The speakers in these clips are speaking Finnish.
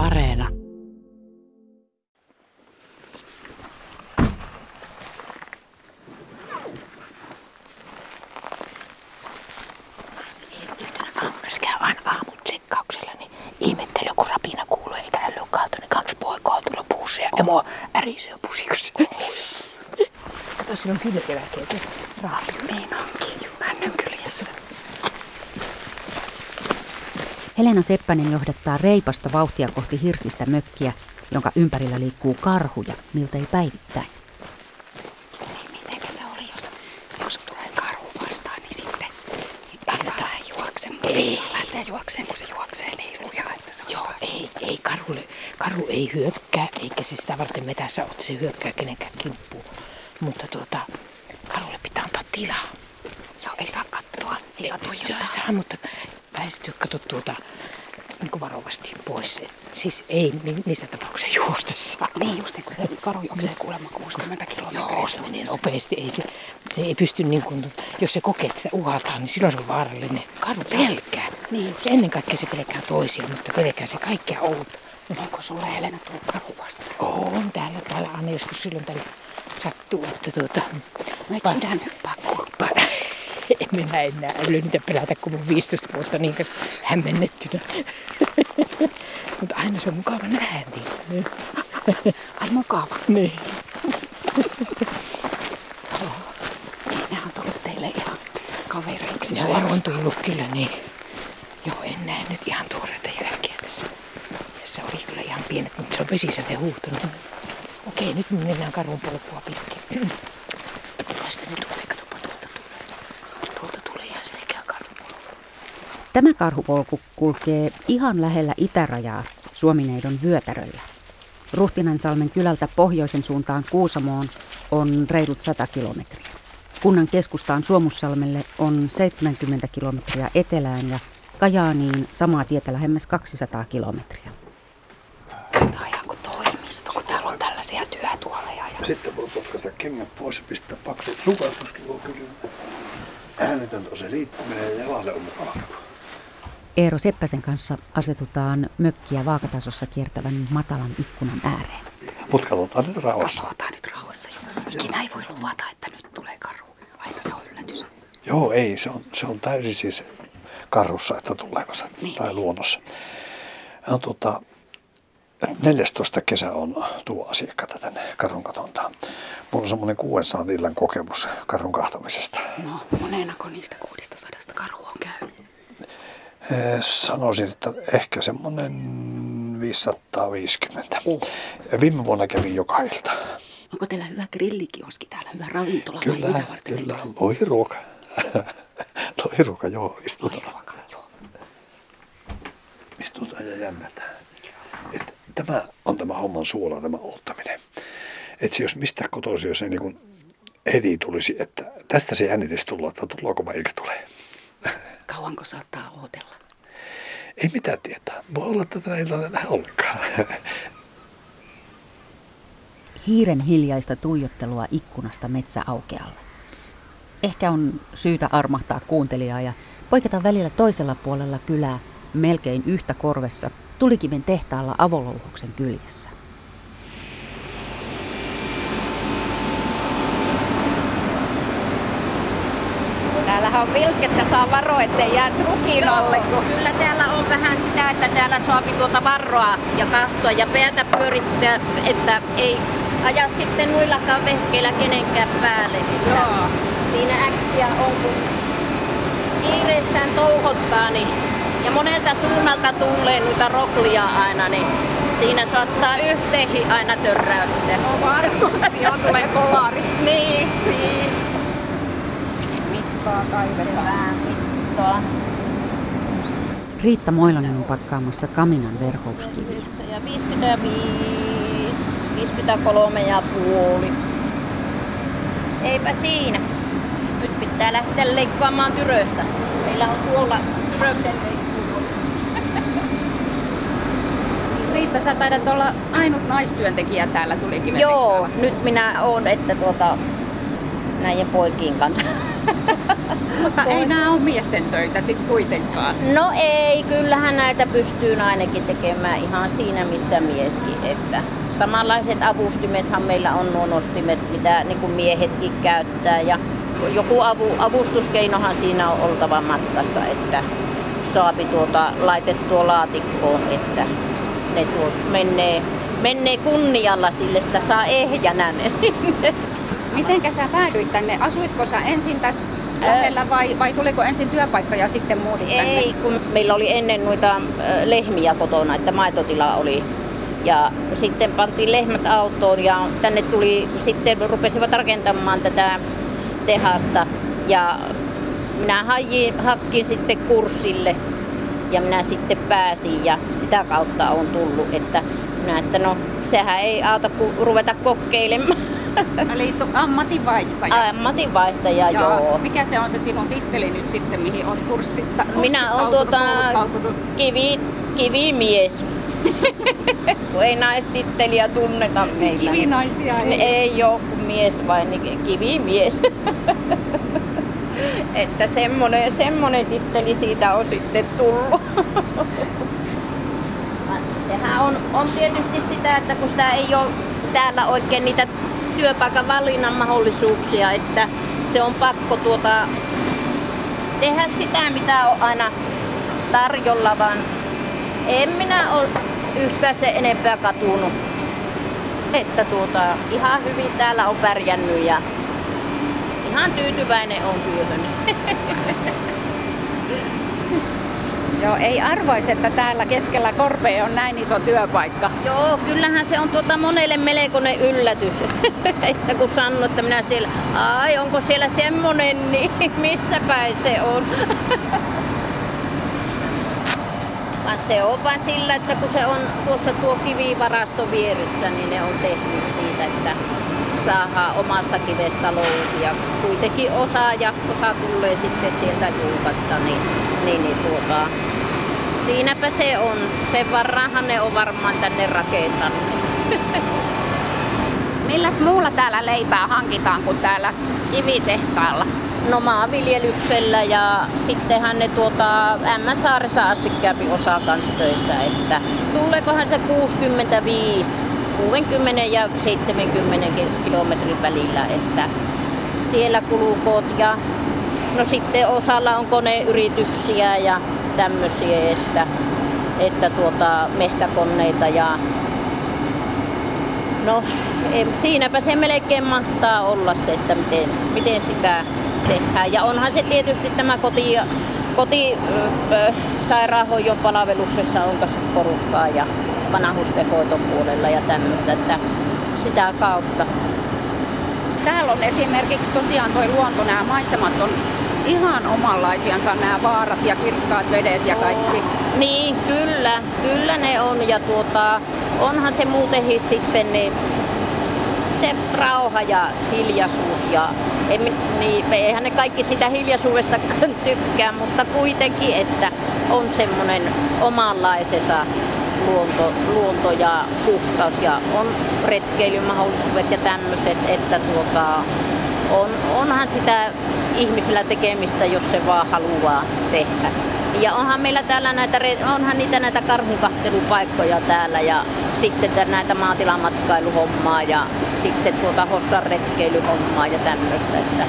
Areena. Yhtenä aamuna se käy aina aamutsekkauksella, niin ihmettelee, kun rapina kuuluu eikä äly kaato, niin kaksi poikaa on tullut puussa ja emo ärisee pusikossa. Kato, siinä on. Raapi. Niin onkin, männyn kyljessä. Helena Seppänen johdattaa reipasta vauhtia kohti hirsistä mökkiä, jonka ympärillä liikkuu karhuja, miltei päivittäin. Niin mitenkä se oli, jos, jos tulee karhu vastaan, niin sitten ei saa lähteä juoksemaan. Ei. Juokseen, kun se juoksee niin lujaa, että se Joo, ei, ei karhulle, karhu ei hyökkää, eikä se sitä varten metässä ole, se hyökkää kenenkään kimppuun. Mutta tuota, karhulle pitää antaa tilaa. Joo, ei saa kattoa, ei saa Se tuijottaa. saa, mutta väistyy, kato tuota, niin kuin varovasti pois. Et Siis ei ni- niissä tapauksissa juosta saa. Niin just niin kuin se karhu juoksee kuulemma 60 kilometriä. Joo, se menee nopeasti. Ei, se, se ei pysty niin kuin, jos se kokee, että sitä uhataan, niin silloin se on vaarallinen. Karhu pelkää. Niin just. Ennen kaikkea se pelkää toisia, mutta pelkää se kaikkea outa. Onko sulle Helena tullut karhu vastaan? On täällä, täällä aina joskus silloin tällä sattuu, että tuota... No eikö sydän hyppää en minä enää äly niitä pelätä, kun mun 15 vuotta niin hämmennettynä. Mutta aina se on mukava nähdä niitä. Ai mukava. Niin. Nehän on tullut teille ihan kavereiksi Ja on tullut kyllä niin. Joo, en näe nyt ihan tuoreita jälkiä tässä. Tässä oli kyllä ihan pienet, mutta se on vesisäte huuhtunut. Okei, nyt me mennään karhun polkua pitkin. Tästä ne tulee, katsopa tuolta tulee. Tuolta tulee ihan selkeä karhun Tämä karhupolku kulkee ihan lähellä itärajaa Suomineidon vyötäröllä. Ruhtinansalmen kylältä pohjoisen suuntaan Kuusamoon on reilut 100 kilometriä. Kunnan keskustaan Suomussalmelle on 70 kilometriä etelään ja Kajaaniin samaa tietä lähemmäs 200 kilometriä. Tämä on ihan kuin toimisto, kun täällä on tällaisia työtuoleja. Ja... Sitten voi potkaista kengät pois ja pistää paksut sukat, tuo kyllä. Äänetöntä on se liittyminen ja jalalle on mukava. Eero Seppäsen kanssa asetutaan mökkiä vaakatasossa kiertävän matalan ikkunan ääreen. Mutta katsotaan nyt rauhassa. Katsotaan nyt rauhassa jo. Ikinä ei voi luvata, että nyt tulee karhu. Aina se on yllätys. Joo, ei, se on, se on täysin siis karhussa, että tuleeko se, Niin. tai luonnossa. On tota, 14. kesä on tuo asiakkaita tänne karhun katontaan. Mulla on semmoinen 600 illan kokemus karhun kahtamisesta. No, monenako niistä kuudesta sadasta karhu on käynyt? Eh, Sanoisin, että ehkä semmoinen 550. Uh. Viime vuonna kävin joka ilta. Onko teillä hyvä grillikioski täällä, hyvä ravintola vai Kyllä, mitä varten kyllä. tulee? Lohiruoka. Lohiruoka, joo, istutaan. Lohiruoka, joo. Istutaan ja jännätään. Et tämä on tämä homman suola, tämä ottaminen. Että se jos mistä kotoisin, jos se niin heti tulisi, että tästä se jännitys tulla, että tullaanko vai eikä tule. Kauanko saattaa odotella? Ei mitään tietää. Voi olla, että tänä iltana ei lähde ollenkaan. Hiiren hiljaista tuijottelua ikkunasta metsäaukealle. Ehkä on syytä armahtaa kuuntelijaa ja poiketa välillä toisella puolella kylää, melkein yhtä korvessa, tulikiven tehtaalla avolouhoksen kyljessä. On vilskettä, saa varo, ettei jää trukin alle. Kun... Kyllä täällä on vähän sitä, että täällä saa tuota varroa ja kahtoa ja päätä pyörittää, että ei aja sitten muillakaan vehkeillä kenenkään päälle. Joo. Siinä äkkiä on, kun kiireessään touhottaa, niin, ja monelta suunnalta tulee noita roklia aina, niin siinä saattaa yhteihin aina törräyttää. No varmasti, ja tulee kolari. Niin, niin. Mittaa kaivetaan. Riitta Moilanen on pakkaamassa kaminan verhouskiviä. Ja 55, 53 ja puoli. Eipä siinä. Nyt pitää lähteä leikkaamaan tyröstä. Meillä on tuolla tyröksen leikkuu. Riitta, sä taidat olla ainut naistyöntekijä täällä tulikiven Joo, nyt minä oon, että tuota, näiden poikien kanssa. Mutta ei nämä ole miesten töitä sitten kuitenkaan. No ei, kyllähän näitä pystyy nainenkin tekemään ihan siinä missä mieskin. Että samanlaiset avustimethan meillä on nuo nostimet, mitä niin kuin miehetkin käyttää. Ja joku avu, avustuskeinohan siinä on oltava matkassa, että saapi tuota laitettua laatikkoon, että ne tuot menee, menee kunnialla sille, sitä saa ehjänä ne sinne. Mitenkä sä päädyit tänne? Asuitko sä ensin tässä lähellä vai, vai tuliko ensin työpaikka ja sitten muutit tänne? Ei, kun meillä oli ennen noita lehmiä kotona, että maitotila oli. Ja sitten pantiin lehmät autoon ja tänne tuli, sitten rupesivat rakentamaan tätä tehasta. Ja minä hajin, hakkin sitten kurssille ja minä sitten pääsin ja sitä kautta on tullut, että minä, että no sehän ei auta kuin ruveta kokeilemaan. Eli tu- ammatinvaihtaja. Ammatinvaihtaja, joo. joo. Mikä se on se sinun titteli nyt sitten, mihin olet kurssitta, Minä olen tuota, kivi, kivimies. kun ei naistittelijä tunneta meillä. Kivinaisia niin, ei. ei ole kuin mies vain, niin kivimies. että semmonen, semmonen titteli siitä on sitten tullut. Sehän on, on tietysti sitä, että kun sitä ei ole täällä oikein niitä työpaikan valinnan mahdollisuuksia, että se on pakko tuota, tehdä sitä, mitä on aina tarjolla, vaan en minä ole yhtään se enempää katunut. Että tuota, ihan hyvin täällä on pärjännyt ja ihan tyytyväinen on työhön. Joo, ei arvaisi, että täällä keskellä korpea on näin iso työpaikka. Joo, kyllähän se on tuota monelle melkoinen yllätys. että kun sanoo, että minä siellä, ai onko siellä semmonen, niin missä päin se on. Vaan se on vain sillä, että kun se on tuossa tuo kivivarasto vieressä, niin ne on tehnyt siitä, että saadaan omasta kivestä louhi. Ja kuitenkin osa ja osa tulee sitten sieltä julkaista, niin, niin, niin tuota, siinäpä se on. Sen varraanhan ne on varmaan tänne rakentanut. Milläs muulla täällä leipää hankitaan kuin täällä kivitehtaalla? No maanviljelyksellä ja sittenhän ne tuota M-saaressa asti käypi osa kanssa töissä, että tuleekohan se 65, 60 ja 70 kilometrin välillä, että siellä kulukot ja no sitten osalla on koneyrityksiä ja tämmöisiä, että, että tuota, mehtäkoneita ja no siinäpä se melkein mahtaa olla se, että miten, miten sitä tehdään. Ja onhan se tietysti tämä koti, koti ö, sairaanhoidon palveluksessa on porukkaa ja vanhustenhoitopuolella ja tämmöistä, että sitä kautta. Täällä on esimerkiksi tosiaan tuo luonto, nämä maisemat on ihan omanlaisiansa nämä vaarat ja kirkkaat vedet ja kaikki. Niin, kyllä, kyllä ne on ja tuota, onhan se muutenkin sitten niin se rauha ja hiljaisuus ja en, niin, eihän ne kaikki sitä hiljaisuudesta tykkää, mutta kuitenkin, että on semmoinen omanlaisensa luonto, luonto ja puhtaus ja on retkeilymahdollisuudet ja tämmöiset, että tuota, on, onhan sitä ihmisillä tekemistä, jos se vaan haluaa tehdä. Ja onhan meillä täällä näitä, onhan niitä näitä karhunkahtelupaikkoja täällä ja sitten näitä maatilamatkailuhommaa ja sitten tuota Hossan retkeilyhommaa ja tämmöistä. Että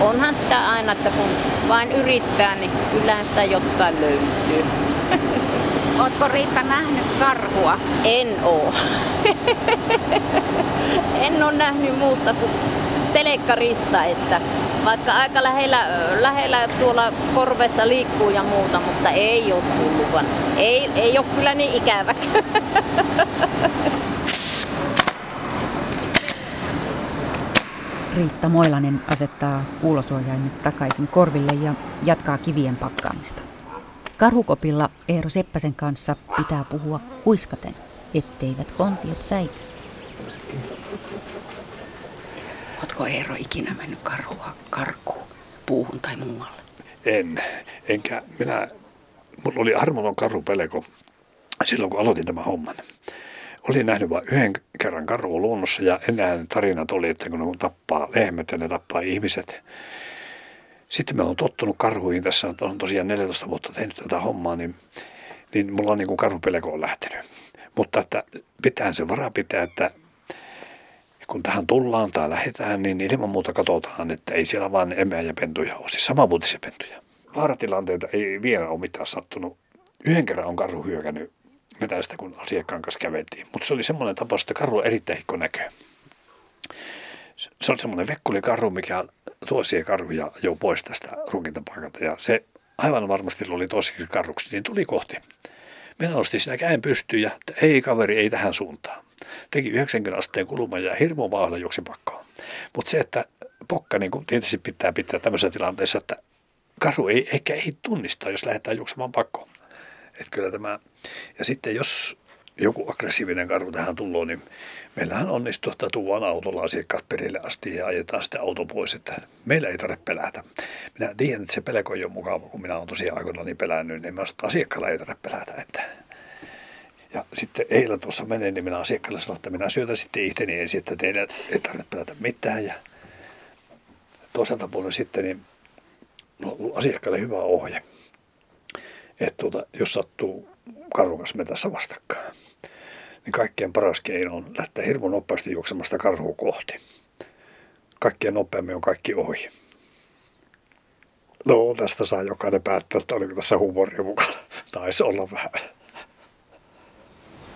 onhan sitä aina, että kun vain yrittää, niin kyllähän sitä jotain löytyy. Ootko Riitta nähnyt karhua? En oo. en ole nähnyt muuta kuin telekkarista, että vaikka aika lähellä, lähellä tuolla korvessa liikkuu ja muuta, mutta ei ole tullut, vaan ei, ei ole kyllä niin ikävä. Riitta Moilanen asettaa kuulosuojaimet takaisin korville ja jatkaa kivien pakkaamista. Karhukopilla Eero Seppäsen kanssa pitää puhua kuiskaten, etteivät kontiot säiky. Ootko Eero ikinä mennyt karhua karkuun, puuhun tai muualle? En. Enkä minä, mulla oli armoton karhupeleko silloin, kun aloitin tämän homman. Olin nähnyt vain yhden kerran karhua luonnossa ja enää tarinat oli, että kun ne tappaa lehmät ja ne tappaa ihmiset. Sitten me on tottunut karhuihin, tässä on tosiaan 14 vuotta tehnyt tätä hommaa, niin, niin mulla on niin kuin karhupelko on lähtenyt. Mutta että pitää se vara pitää, että kun tähän tullaan tai lähdetään, niin ilman muuta katsotaan, että ei siellä vain emää ja pentuja ole, siis samanvuotisia pentuja. Vaaratilanteita ei vielä ole mitään sattunut. Yhden kerran on karhu hyökännyt metästä, kun asiakkaan kanssa käveltiin. Mutta se oli semmoinen tapaus, että karhu on erittäin hikko näkö. Se oli semmoinen vekkulikarhu, mikä tuosia karhuja jo pois tästä runkintapaikalta. Ja se aivan varmasti oli tosiksi karruksi, niin tuli kohti. Minä nostin siinä käen pystyyn ja ei kaveri, ei tähän suuntaan. Teki 90 asteen kulman ja hirmu vauhdilla juoksi pakkoon. Mutta se, että pokka niin kuin tietysti pitää pitää tämmöisessä tilanteessa, että karhu ei ehkä ei tunnista, jos lähdetään juoksemaan pakkoon. Että kyllä tämä, ja sitten jos joku aggressiivinen karhu tähän tullut, niin meillähän onnistuu, että tuodaan autolla asiakkaat perille asti ja ajetaan sitten auto pois, että meillä ei tarvitse pelätä. Minä tiedän, että se pelko ei ole mukava, kun minä olen tosiaan aikoinaan niin pelännyt, niin myös asiakkaalla ei tarvitse pelätä. Että ja sitten eilen tuossa menen, niin minä asiakkaalle sanoin, että minä syötän sitten ihteni ensin, että teidän ei tarvitse pelätä mitään. Ja toiselta puolella sitten niin no, asiakkaalle hyvä ohje, että tuota, jos sattuu karhukas metässä vastakkain, niin kaikkein paras keino on lähteä hirmu nopeasti juoksemasta karhua kohti. Kaikkien nopeammin on kaikki ohi. No tästä saa jokainen päättää, että oliko tässä huumoria mukana. Taisi olla vähän.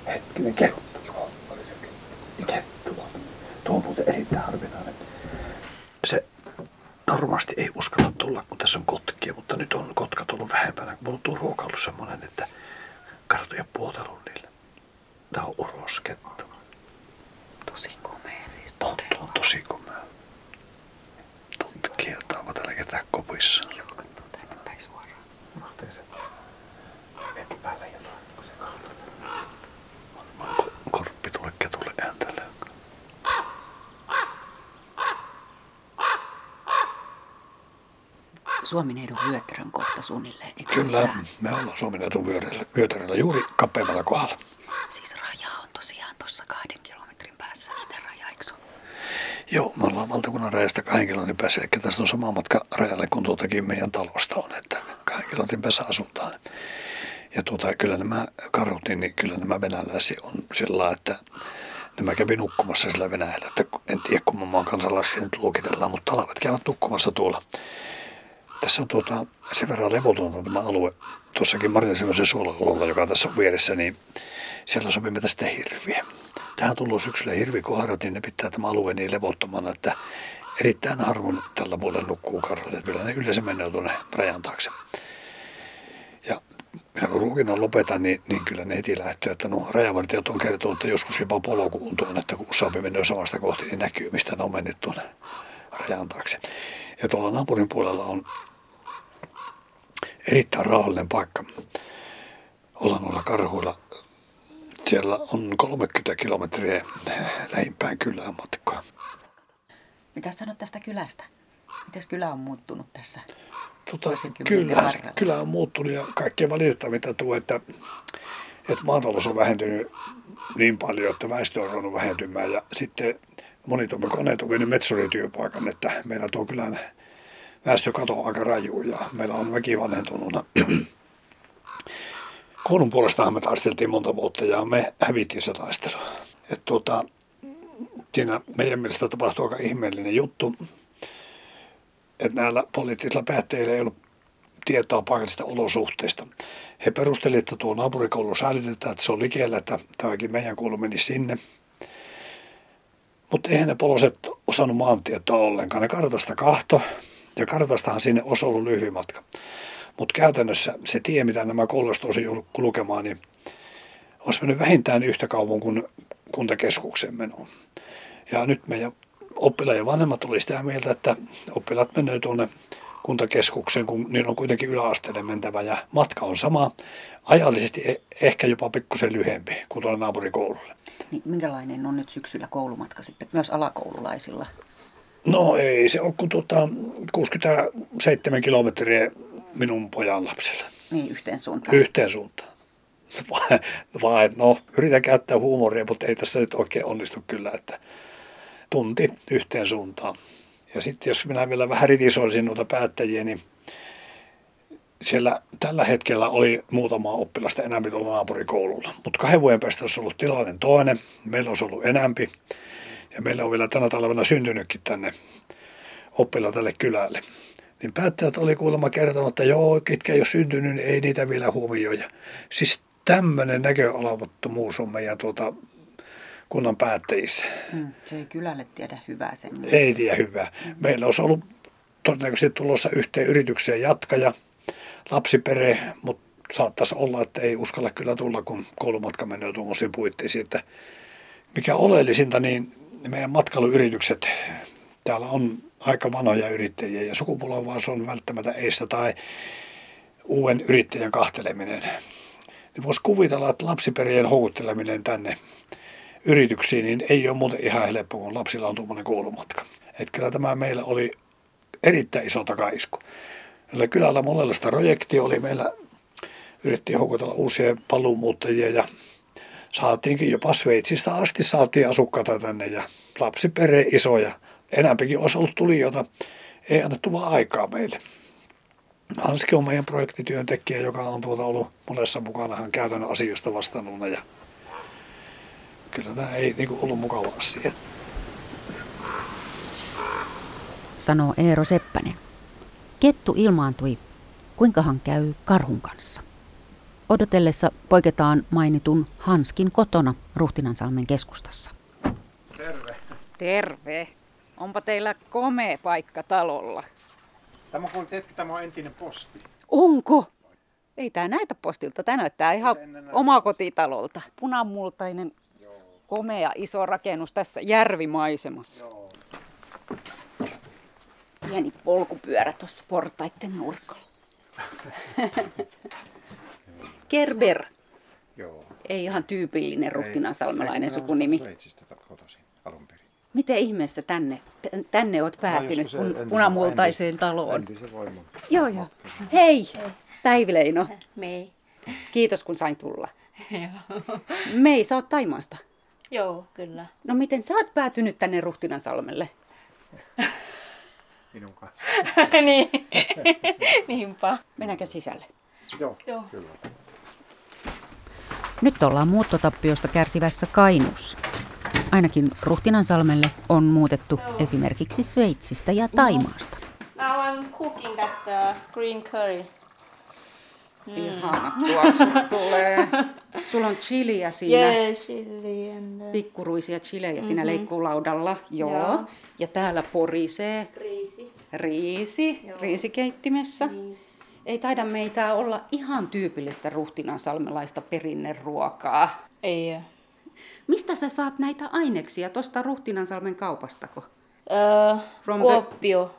Hetkinen, kettu. Joo, kettu. Tuo on muuten erittäin harvinainen. Se normaalisti ei uskalla tulla, kun tässä on kotkia, mutta nyt on kotka tullut vähempänä. Mulla on tuo ruoka ollut semmoinen, että kartoja puotelun niille. Tää on uroskettu. Tosi komea siis On, on tosi komea. Tutkia, onko täällä ketään kopissa. Joo, katsoo tänne päin suoraan. Mahtee se epäällä jotain, kun se katsoo. Varmaan ko- korppi tulle ketulle ääntälle. Suomineidon vyötärön kohta suunnilleen, eikö Kyllä, me ollaan Suomen vyötäröllä, vyötäröllä juuri kapeammalla kohdalla. Siis raja on tosiaan tuossa kahden kilometrin päässä itäraja, eikö? Joo, me ollaan valtakunnan rajasta kahden kilometrin päässä, eli tässä on sama matka rajalle kuin tuoltakin meidän talosta on, että kahden kilometrin päässä asutaan. Ja tuota, kyllä nämä karhut, niin kyllä nämä venäläisiä on sillä että nämä kävi nukkumassa sillä Venäjällä, että en tiedä kumman maan kansalaisia nyt luokitellaan, mutta talvet käyvät nukkumassa tuolla. Tässä on tuota, sen verran levotonta tämä alue, tuossakin Marjaselmoisen suolaololla, joka tässä on vieressä, niin siellä sopimme tästä hirviä. Tähän tullut syksyllä hirvikoharat, niin ne pitää tämä alue niin levottomana, että erittäin harvoin tällä puolella nukkuu karhuja. Kyllä ne yleensä menee tuonne rajan taakse. Ja ja kun ruukinnan lopetan, niin, niin kyllä ne heti lähtöä, että no rajavartijat on kertonut, että joskus jopa polkuun tuon, että kun useampi menee samasta kohti, niin näkyy, mistä ne on mennyt tuonne rajan taakse. Ja tuolla naapurin puolella on erittäin rauhallinen paikka olla noilla karhuilla. Siellä on 30 kilometriä lähimpään kylään matkaa. Mitä sanot tästä kylästä? Miten kylä on muuttunut tässä? Tota, kyllä, kyllä on muuttunut ja kaikkein valitettavinta tuo, että, että maatalous on vähentynyt niin paljon, että väestö on ruvennut vähentymään ja sitten monitoimikoneet on vienyt metsurityöpaikan, että meillä tuo kylän väestö katoaa aika raju ja meillä on väki vanhentunut. Koulun puolestahan me taisteltiin monta vuotta ja me hävittiin se taistelu. Et tuota, siinä meidän mielestä tapahtui aika ihmeellinen juttu, että näillä poliittisilla päättäjillä ei ollut tietoa paikallisista olosuhteista. He perustelivat, että tuo naapurikoulu säilytetään, että se on likellä, että tämäkin meidän koulu meni sinne. Mutta eihän ne poloset osannut maantietoa ollenkaan. Ne kartasta kahto, ja kartastahan sinne olisi ollut lyhyt matka. Mutta käytännössä se tie, mitä nämä koulusta olisi kulkemaan, niin olisi mennyt vähintään yhtä kauan kuin kuntakeskukseen menoon. Ja nyt meidän oppilaiden vanhemmat tuli sitä mieltä, että oppilaat menee tuonne kuntakeskukseen, kun niillä on kuitenkin yläasteelle mentävä ja matka on sama, ajallisesti e- ehkä jopa pikkusen lyhempi kuin tuolle naapurikoululle. Niin, minkälainen on nyt syksyllä koulumatka sitten myös alakoululaisilla? No ei se ole kuin tuota 67 kilometriä minun pojan lapsella Niin, yhteen suuntaan. yhteen suuntaan. Vai, vai no, yritän käyttää huumoria, mutta ei tässä nyt oikein onnistu kyllä, että tunti yhteen suuntaan. Ja sitten jos minä vielä vähän ritisoisin noita päättäjiä, niin siellä tällä hetkellä oli muutama oppilasta enemmän tuolla naapurikoululla. Mutta kahden vuoden päästä olisi ollut tilanne toinen. Meillä olisi ollut enempi. Ja meillä on vielä tänä talvena syntynytkin tänne oppilla tälle kylälle. Niin päättäjät oli kuulemma kertonut, että joo, ketkä ei ole syntynyt, niin ei niitä vielä huomioida. Siis tämmöinen näköalamattomuus on meidän tuota, kunnan päättäjissä. Mm, se ei kylälle tiedä hyvää sen. Ei tiedä hyvää. Meillä olisi ollut todennäköisesti tulossa yhteen yritykseen jatkaja, lapsipere, mutta saattaisi olla, että ei uskalla kyllä tulla, kun koulumatka menee tuommoisiin puitteisiin. Että mikä oleellisinta, niin meidän matkailuyritykset, täällä on aika vanhoja yrittäjiä ja sukupolvaus on välttämättä eistä tai uuden yrittäjän kahteleminen. Niin voisi kuvitella, että lapsiperien houkutteleminen tänne yrityksiin, niin ei ole muuten ihan helppo, kun lapsilla on tuommoinen koulumatka. Että kyllä tämä meillä oli erittäin iso takaisku. Meillä kylällä monenlaista projektia oli. Meillä yritettiin houkutella uusia paluumuuttajia ja saatiinkin jopa Sveitsistä asti saatiin asukkaita tänne ja lapsipere isoja. Enämpikin olisi ollut tulijoita. Ei annettu vaan aikaa meille. Hanski on meidän projektityöntekijä, joka on tuota ollut monessa mukana hän käytännön asioista vastannut. Ja kyllä tämä ei niin kuin, ollut mukava asia. Sanoo Eero Seppänen. Kettu ilmaantui. Kuinkahan käy karhun kanssa? Odotellessa poiketaan mainitun Hanskin kotona Ruhtinansalmen keskustassa. Terve. Terve. Onpa teillä komea paikka talolla. Tämä kun tiedätkö, tämä on entinen posti. Onko? Ei tää näytä postilta. Tää näyttää ihan omakotitalolta. Punamultainen, komea iso rakennus tässä järvimaisemassa. Joo. Pieni polkupyörä tuossa portaitten nurkalla. Kerber. Joo. Ei ihan tyypillinen ruhtinansalmelainen Ei, sukunimi. Sveitsistä kotoisin alun perin. Miten ihmeessä tänne, t- tänne oot päätynyt joskus se pun- entisen- punamultaiseen taloon? Entisen voiman. Joo, joo. Hei, Päivi Leino. Mei. Kiitos kun sain tulla. Mei, sä oot Taimaasta. Joo, kyllä. No miten sä oot päätynyt tänne Ruhtinansalmelle? Minun kanssa. niin. Niinpä. Mennäänkö sisälle? Joo, Joo. kyllä. Nyt ollaan muuttotappiosta kärsivässä Kainuussa. Ainakin Ruhtinansalmelle on muutettu esimerkiksi Sveitsistä ja Taimaasta. Now I'm cooking that uh, green curry. Ihana tuoksu tulee. Sulla on chiliä siinä. Yeah, chili and uh, Pikkuruisia chilejä siinä leikkulaudalla. Joo. Joo. Ja täällä porisee riisi. riisi riisikeittimessä. Ei taida meitä olla ihan tyypillistä ruhtinansalmelaista perinneruokaa. Ei. Mistä sä saat näitä aineksia? Tuosta Ruhtinansalmen kaupastako? Uh, From the- Kuopio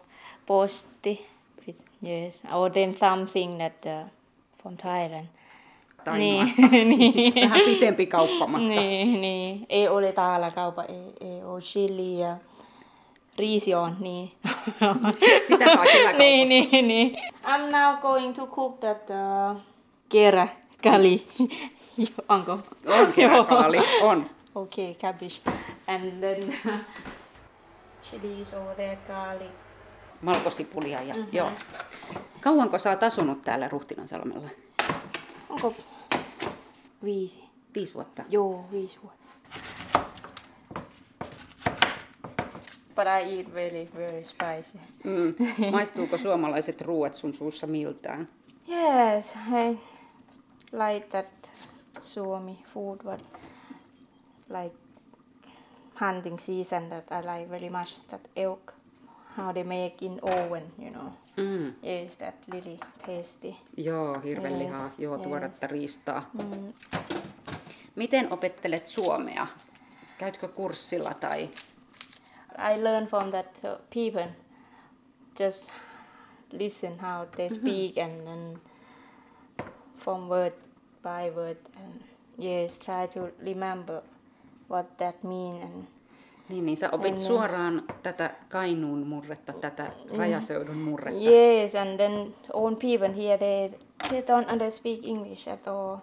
posti. Yes. Or then something that uh, from Thailand. Taimaasta. niin. Vähän pitempi kauppamatka. niin, niin. Ei ole täällä kaupa, ei, ei ole chili ja riisi on, niin. Sitä saa kyllä kaupasta. niin, niin, niin. I'm now going to cook that uh, kera kali. Onko? On keräkaali, on. Okay, cabbage. And then chilies over there, garlic. Valkosipulia ja joo. Kauanko sä oot asunut täällä Ruhtinansalmella? Onko viisi? Viisi vuotta. Joo, viisi vuotta. But I eat very, very spicy. Mm. Maistuuko suomalaiset ruuat sun suussa miltään? Yes, I like that Suomi food, but like hunting season that I like very much. That elk, how they make in oven, you know. Mm. Yes, that really tasty. Joo, hirvenlihaa, Yes, joo, yes. tuoretta riistaa. Mm. Miten opettelet suomea? Käytkö kurssilla tai... I learn from that uh, people. Just listen how they speak and, then from word by word and yes, try to remember what that mean and Niin, niin sä opit En- suoraan tätä Kainuun murretta, tätä rajaseudun murretta. yes, and then own people here they they don't under speak English at all,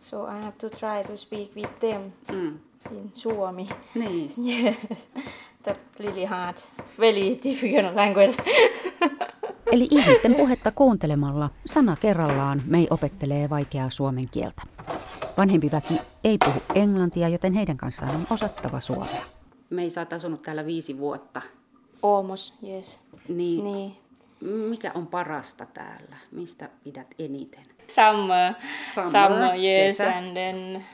so I have to try to speak with them Mm. in Suomi. Niin. Yes, That's really hard. Very difficult language. Eli ihmisten puhetta kuuntelemalla sana kerrallaan mei opettelee vaikeaa suomen kieltä. Vanhempi väki ei puhu englantia, joten heidän kanssaan on osattava suomea. Mei, sä oot asunut täällä viisi vuotta. Almost, yes. Niin, Niin. mikä on parasta täällä? Mistä pidät eniten? Summer. Summer, Summer, yes. kesä. And then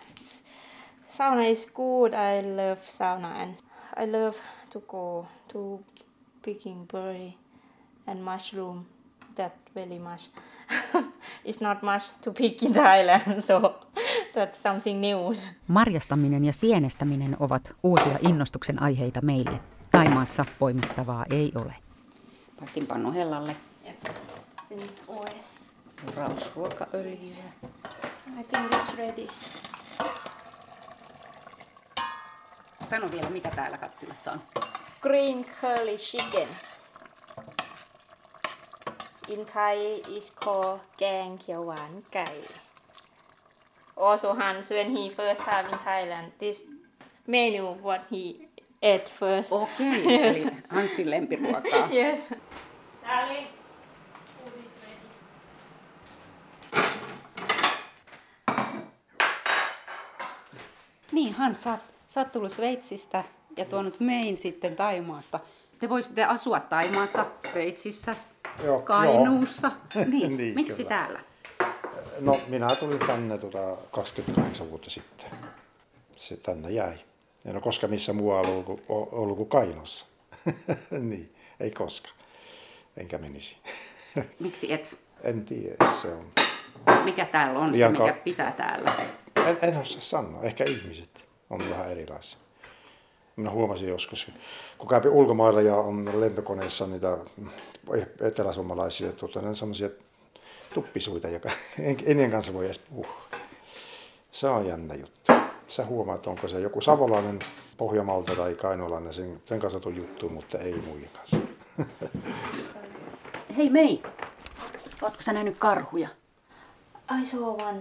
sauna is good. I love sauna and I love to go to picking berry and mushroom. That very much. it's not much to pick in Thailand, so that's something new. Marjastaminen ja sienestäminen ovat uusia innostuksen aiheita meille. Taimaassa poimittavaa ei ole. Paistin pannu hellalle rausruokaöljyä. I think it's ready. Sano vielä, mitä täällä kattilassa on. Green curly chicken. In Thai is called แกงเขียวหวานไก่ Also Hans when he first have in Thailand this menu what he ate first. Okei, Yes. eli Hansin lempiruokaa. Yes. Darling, food is ready. Niin, Hans, sä, oot- sä oot tullut Sveitsistä ja tuonut mein sitten Taimaasta. Te voisitte asua Taimaassa, Sveitsissä, Joo, Kainuussa. Niin, Niin, miksi kyllä. täällä? No minä tulin tänne tuota 28 vuotta sitten. Se tänne jäi. En ole koskaan missä muualla ollut kuin, ollut kuin Kainossa. niin, ei koskaan. Enkä menisi. Miksi et? en tiedä, se on. Mikä täällä on Liian se, mikä pitää täällä? En, en osaa sanoa. Ehkä ihmiset on vähän erilaisia. Minä huomasin joskus, kun käypi ulkomailla ja on lentokoneessa niitä eteläsuomalaisia, tuota, ne on semmoisia tuppisuita, joka ennen kanssa voi edes puhua. Se on jännä juttu. Sä huomaat, onko se joku savolainen, pohjamalta tai kainolainen, sen, sen kanssa tuon juttu, mutta ei muiden kanssa. Hei Mei, ootko sä nähnyt karhuja? I saw one.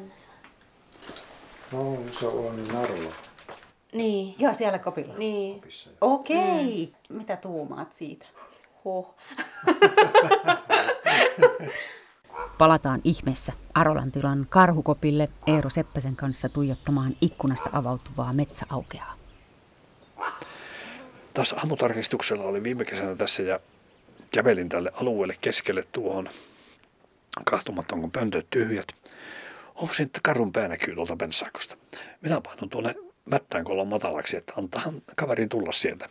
No, se on narulla. Niin. Joo, siellä kopilla. Niin. Okei. Mitä tuumaat siitä? Huh. Palataan ihmeessä Arolantilan karhukopille Eero Seppäsen kanssa tuijottamaan ikkunasta avautuvaa metsäaukeaa. Taas aamutarkistuksella oli viime kesänä tässä ja kävelin tälle alueelle keskelle tuohon kahtumatta, onko pöntöt tyhjät. Onko sitten karun pää näkyy tuolta pensaakosta. Minä painun tuonne mättään kolon matalaksi, että antahan kaverin tulla sieltä.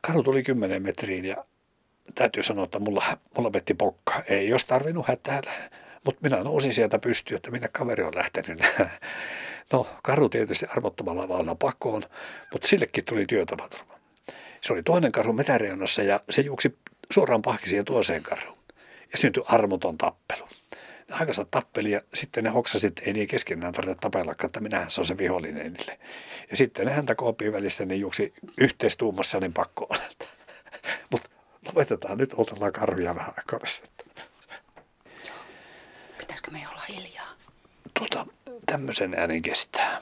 Karu tuli 10 metriin ja täytyy sanoa, että mulla, mulla vetti pokka. Ei jos tarvinnut hätäällä. Mutta minä nousin sieltä pystyyn, että minne kaveri on lähtenyt. No, karu tietysti armottomalla vaalla pakoon, mutta sillekin tuli työtapaturma. Se oli toinen karhu metäreunassa ja se juoksi suoraan pahki siihen toiseen karhuun. Ja syntyi armoton tappelu. Ne aikansa tappeli ja sitten ne hoksasivat, että ei niin keskenään tarvitse tapellakaan, että minähän se on se vihollinen niille. Ja sitten ne häntä koopien välissä ne juoksi yhteistuumassa niin pakkoon. Mutta lopetetaan nyt, otellaan karhuja vähän aikaa. Pitäisikö me olla hiljaa? Tuota, tämmöisen äänen kestää.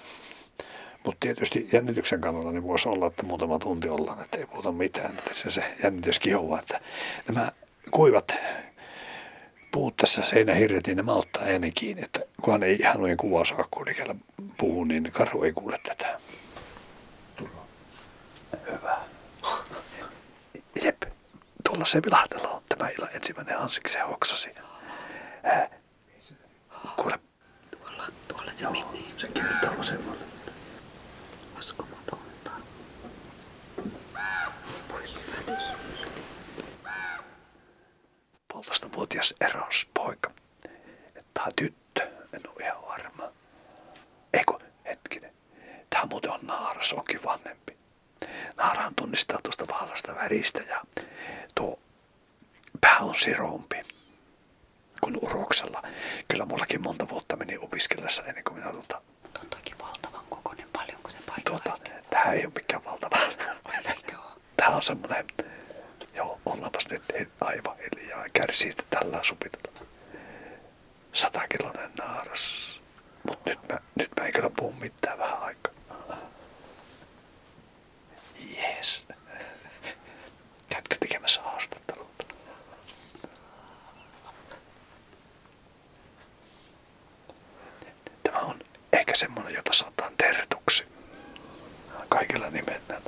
Mutta tietysti jännityksen kannalta niin voisi olla, että muutama tunti ollaan, että ei puhuta mitään. Että se, se jännitys kihoaa, että nämä kuivat puhu tässä seinähirret, niin mä ottaa äänen kiinni, että kunhan ei ihan kuva saa, kun puhuu, niin karhu ei kuule tätä. Hyvä. Jep, tuolla se vilahtelo on tämä illan ensimmäinen hansiksen hoksasi. Äh, kuule. Tuolla, tuolla se Joo. Se kertoo vasemmalle. Uskomatonta. Voi hyvä niin. 13-vuotias Erons poika. Tai tyttö, en ole ihan varma. Eikö, hetkinen. Tämä muuten on naaras, onkin vanhempi. Naaraan tunnistaa tuosta vaalasta väristä ja tuo pää on sirompi kuin uroksella. Kyllä mullakin monta vuotta meni opiskellessa ennen kuin minä tuota... Tuo on toki valtavan kokoinen, paljonko se paikka tuota, Tämä ei ole mikään valtava. Tämä on semmoinen että tällä supitella. Satakiloinen naaras. Mutta nyt mä, nyt mä en kyllä puhu mitään vähän aikaa. Yes. semmoinen, jota sanotaan tertuksi. Kaikilla nimellä.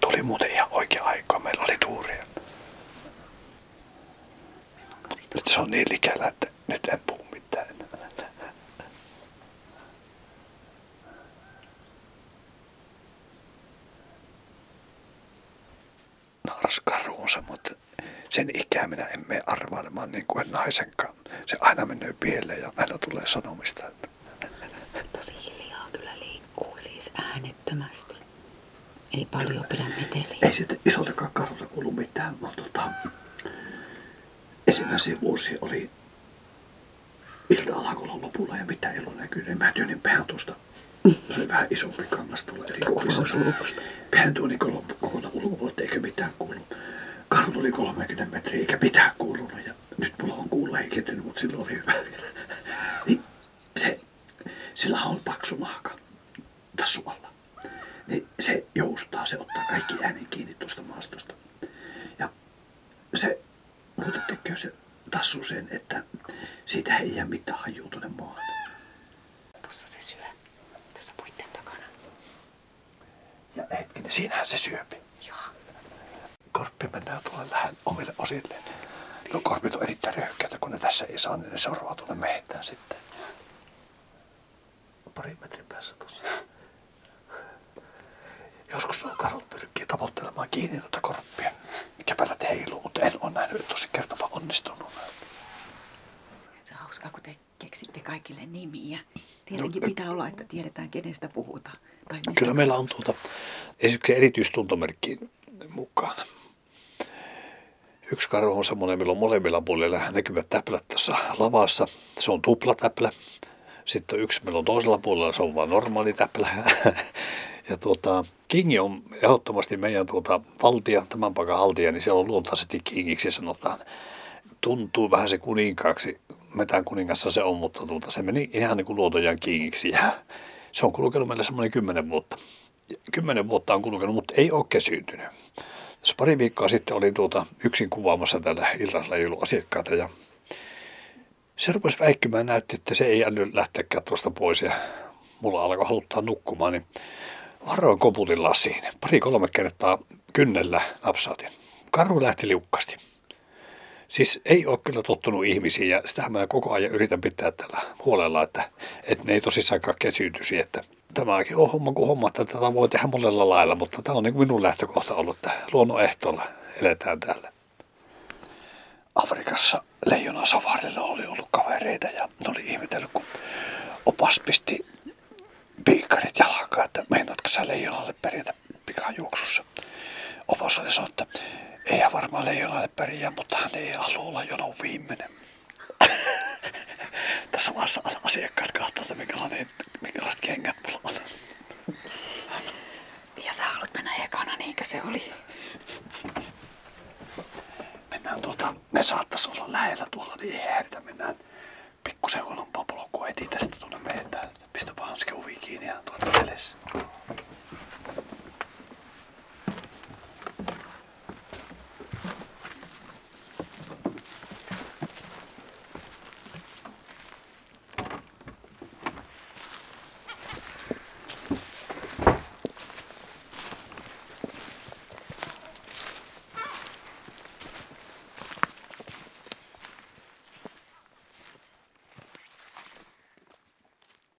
Tuli muuten ihan oikea aikaa. Meillä oli tuuria. Nyt se on niin likällä, että nyt en puhu mitään enää. Naaraskarhu on semmoinen, sen ikää minä en mene arvailemaan niin kuin naisenkaan. Se aina menee pieleen ja aina tulee sanomista. Että Tosi hiljaa kyllä liikkuu, siis äänettömästi. Ei paljon pidä meteliä. ei sitten isoltakaan karhulta kuulu mitään, mutta tota, ensimmäisiä vuosia oli ilta-alakolla lopulla ja mitään ei ollut näkynyt. Niin mä työnin pehän tuosta. Se oli vähän isompi kangas tuolla eri kopissa. Pehän tuoni kokonaan ulkopuolella, eikä mitään kuulu. Karhu tuli 30 metriä, eikä mitään kuulunut. Ja nyt mulla on kuulo heikentynyt, mutta silloin oli hyvä vielä. Niin se, sillä on paksu nahka tässä suolla. Niin se joustaa, se ottaa kaikki äänen kiinni tuosta maastosta. Ja se muuten tekee se tassu sen, että siitä ei jää mitään hajua tuonne maahan. Tuossa se syö. Tuossa puitten takana. Ja hetkinen, siinähän se syöpi. Korppi mennään tuolle lähen omille osille. No korpit on erittäin röyhkeitä, kun ne tässä ei saa, niin ne seuraava tuonne mehtään sitten. Pari metrin päässä tuossa. Joskus nuo karhut pyrkii tavoittelemaan kiinni noita korppia. Käpälät heiluu, mutta en ole nähnyt tosi kertava onnistunut. Se on hauskaa, kun te keksitte kaikille nimiä. Tietenkin pitää olla, että tiedetään, kenestä puhutaan. Tai mistä Kyllä meillä on tuota, esimerkiksi erityistuntomerkki mukana. Yksi karhu on semmoinen, millä on molemmilla puolilla näkyvät täplät tuossa lavassa. Se on tuplatäplä. Sitten yksi, meillä on toisella puolella, se on vain normaali täplä. Ja tuota, Kingi on ehdottomasti meidän tuota valtia, tämän paikan haltija, niin se on luontaisesti Kingiksi sanotaan. Tuntuu vähän se kuninkaaksi, metän kuningassa se on, mutta tuota, se meni ihan niin kuin luotojan Kingiksi. Ja se on kulkenut meille semmoinen kymmenen vuotta. Kymmenen vuotta on kulkenut, mutta ei ole kesyyntynyt. Tässä pari viikkoa sitten oli tuota yksin kuvaamassa tällä iltasella ei ollut asiakkaita ja se rupesi väikkymään, näytti, että se ei äly lähteäkään tuosta pois ja mulla alkoi haluttaa nukkumaan, niin varoin koputin lasiin. Pari-kolme kertaa kynnellä napsautin. Karhu lähti liukkasti. Siis ei ole kyllä tottunut ihmisiin ja sitä mä koko ajan yritän pitää tällä huolella, että, että ne ei tosissaankaan kesyytyisi. Että tämäkin on homma kuin homma, että tätä voi tehdä monella lailla, mutta tämä on niin kuin minun lähtökohta ollut, että luonnon ehtoilla eletään täällä. Afrikassa leijona safarilla oli ollut kavereita ja ne oli ihmetellyt, kun opas pisti piikkarit jalkaan, että meinaatko sä leijonalle pärjätä pikajuoksussa. Opas oli sanonut, että eihän varmaan leijonalle pärjää, mutta hän ei halua olla jonon viimeinen tässä samassa asiakkaat katsoo, että minkälainen, minkälaiset kengät mulla on. Ja sä haluat mennä ekana, niinkö se oli? Mennään tuota, ne saattaisi olla lähellä tuolla, niin ei häiritä. Mennään pikkusen huonompaa polkua heti tästä tuonne meidän Pistä vaan hanski ovi kiinni ja tuonne mielessä.